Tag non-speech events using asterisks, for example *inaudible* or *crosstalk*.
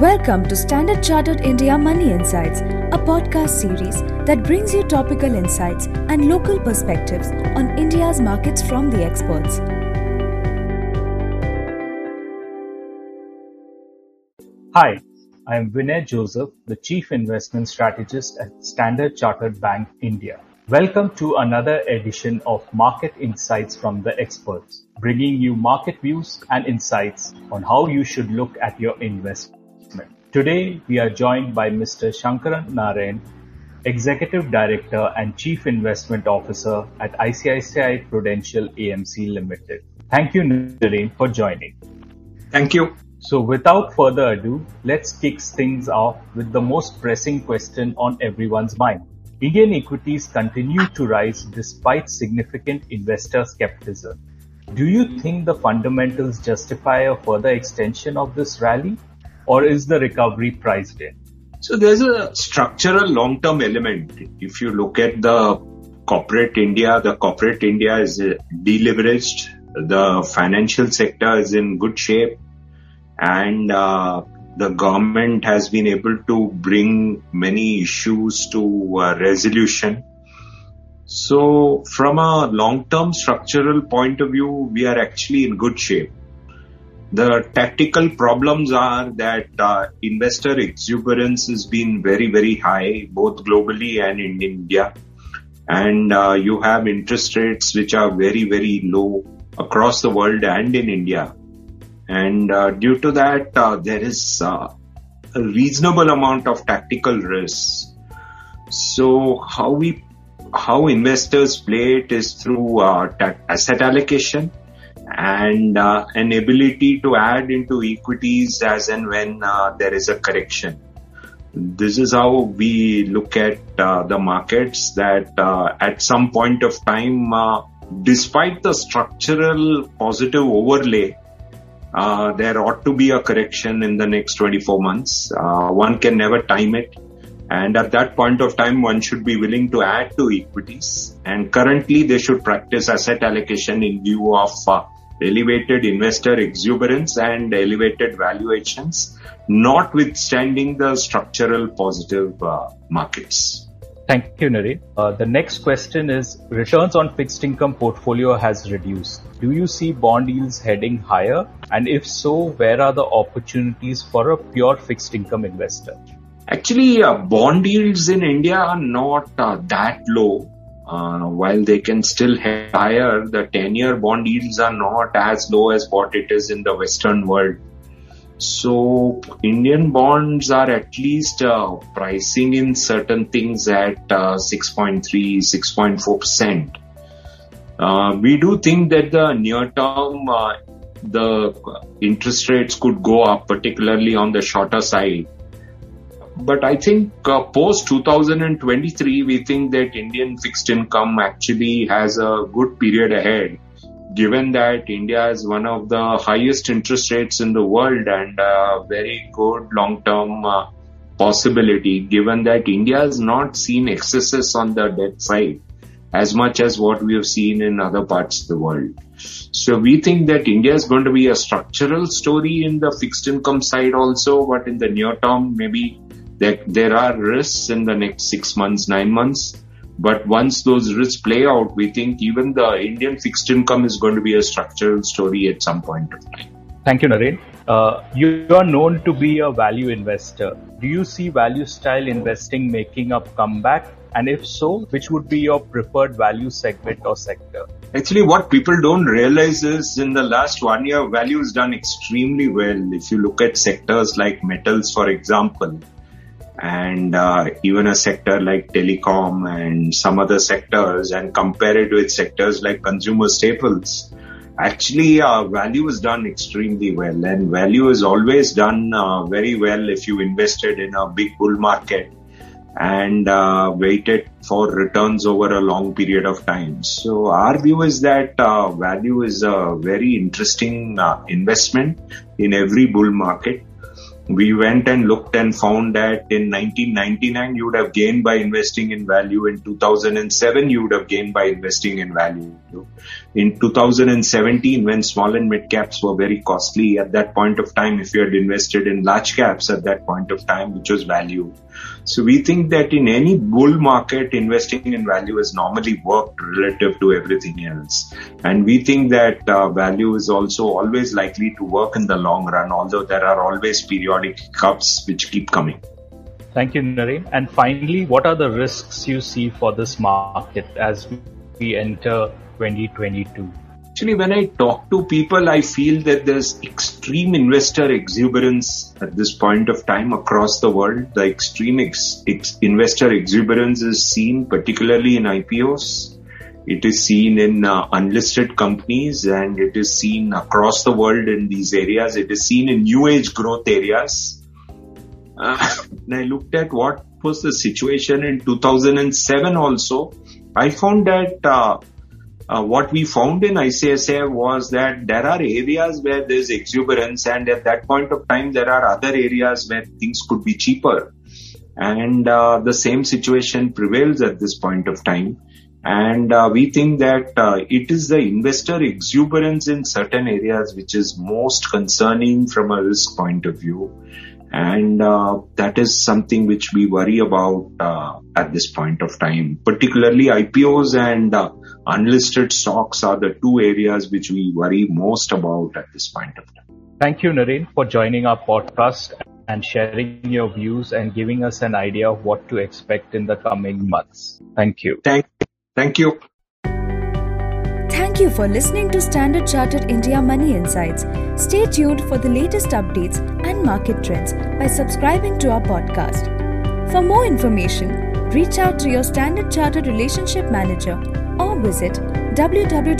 Welcome to Standard Chartered India Money Insights, a podcast series that brings you topical insights and local perspectives on India's markets from the experts. Hi, I am Vinay Joseph, the Chief Investment Strategist at Standard Chartered Bank India. Welcome to another edition of Market Insights from the Experts, bringing you market views and insights on how you should look at your investment. Today, we are joined by Mr. Sankaran Naren, Executive Director and Chief Investment Officer at ICICI Prudential AMC Limited. Thank you, Narayan, for joining. Thank you. So without further ado, let's kick things off with the most pressing question on everyone's mind. Indian equities continue to rise despite significant investor skepticism. Do you think the fundamentals justify a further extension of this rally? Or is the recovery priced in? So there's a structural long-term element. If you look at the corporate India, the corporate India is deleveraged. The financial sector is in good shape and uh, the government has been able to bring many issues to uh, resolution. So from a long-term structural point of view, we are actually in good shape. The tactical problems are that uh, investor exuberance has been very, very high, both globally and in India. And uh, you have interest rates which are very, very low across the world and in India. And uh, due to that, uh, there is uh, a reasonable amount of tactical risk. So how we, how investors play it is through uh, asset allocation and uh, an ability to add into equities as and when uh, there is a correction. This is how we look at uh, the markets that uh, at some point of time, uh, despite the structural positive overlay, uh, there ought to be a correction in the next 24 months. one can never time it. And at that point of time, one should be willing to add to equities. And currently, they should practice asset allocation in view of elevated investor exuberance and elevated valuations, notwithstanding the structural positive uh, markets. Thank you, Nari. Uh, the next question is returns on fixed income portfolio has reduced. Do you see bond yields heading higher? And if so, where are the opportunities for a pure fixed income investor? Actually, uh, bond yields in India are not uh, that low. Uh, while they can still have higher, the 10 year bond yields are not as low as what it is in the Western world. So Indian bonds are at least uh, pricing in certain things at uh, 6.3, 6.4%. Uh, we do think that the near term, uh, the interest rates could go up, particularly on the shorter side. But I think uh, post 2023, we think that Indian fixed income actually has a good period ahead, given that India is one of the highest interest rates in the world and a very good long-term uh, possibility, given that India has not seen excesses on the debt side as much as what we have seen in other parts of the world. So we think that India is going to be a structural story in the fixed income side also, but in the near term, maybe there, there are risks in the next six months, nine months. But once those risks play out, we think even the Indian fixed income is going to be a structural story at some point of time. Thank you, Naren. Uh, you are known to be a value investor. Do you see value style investing making a comeback? And if so, which would be your preferred value segment or sector? Actually, what people don't realize is in the last one year, value has done extremely well. If you look at sectors like metals, for example, and uh, even a sector like telecom and some other sectors and compare it with sectors like consumer staples, actually uh, value is done extremely well and value is always done uh, very well if you invested in a big bull market and uh, waited for returns over a long period of time. So our view is that uh, value is a very interesting uh, investment in every bull market we went and looked and found that in 1999 you would have gained by investing in value. In 2007 you would have gained by investing in value. In 2017 when small and mid caps were very costly at that point of time, if you had invested in large caps at that point of time, which was value. So we think that in any bull market, investing in value has normally worked relative to everything else. And we think that uh, value is also always likely to work in the long run, although there are always periodic cups which keep coming. Thank you, Naren. And finally, what are the risks you see for this market as we enter 2022? Actually, when I talk to people, I feel that there's extreme investor exuberance at this point of time across the world. The extreme ex- ex- investor exuberance is seen particularly in IPOs. It is seen in uh, unlisted companies and it is seen across the world in these areas. It is seen in new age growth areas. Uh, *laughs* I looked at what was the situation in 2007 also. I found that uh, uh, what we found in ICICI was that there are areas where there's exuberance and at that point of time there are other areas where things could be cheaper. And uh, the same situation prevails at this point of time. And uh, we think that uh, it is the investor exuberance in certain areas which is most concerning from a risk point of view. And uh, that is something which we worry about uh, at this point of time. Particularly IPOs and uh, unlisted stocks are the two areas which we worry most about at this point of time. Thank you, Naren, for joining our podcast and sharing your views and giving us an idea of what to expect in the coming months. Thank you. Thank, thank you. Thank you for listening to Standard Chartered India Money Insights. Stay tuned for the latest updates and market trends by subscribing to our podcast. For more information, reach out to your Standard Chartered Relationship Manager or visit www.sc.com/in.